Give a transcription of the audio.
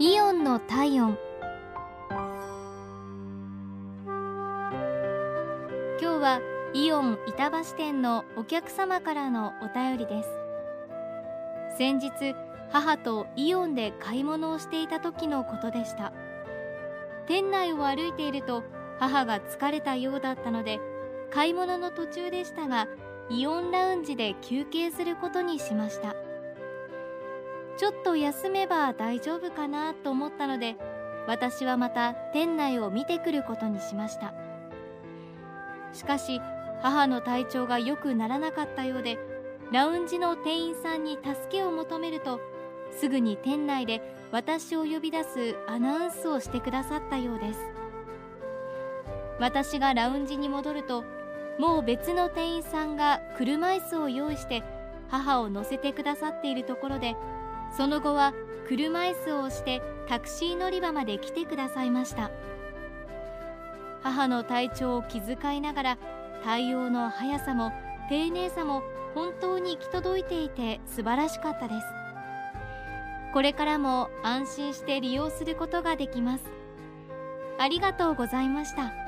イオンの体温。今日はイオン板橋店のお客様からのお便りです。先日母とイオンで買い物をしていた時のことでした。店内を歩いていると母が疲れたようだったので買い物の途中でしたがイオンラウンジで休憩することにしました。ちょっと休めば大丈夫かなと思ったので私はまた店内を見てくることにしました。しかし母の体調が良くならなかったようでラウンジの店員さんに助けを求めるとすぐに店内で私を呼び出すアナウンスをしてくださったようです。私がラウンジに戻るともう別の店員さんが車椅子を用意して母を乗せてくださっているところでその後は車椅子を押してタクシー乗り場まで来てくださいました。母の体調を気遣いながら対応の速さも丁寧さも本当に行き届いていて素晴らしかったです。これからも安心して利用することができます。ありがとうございました。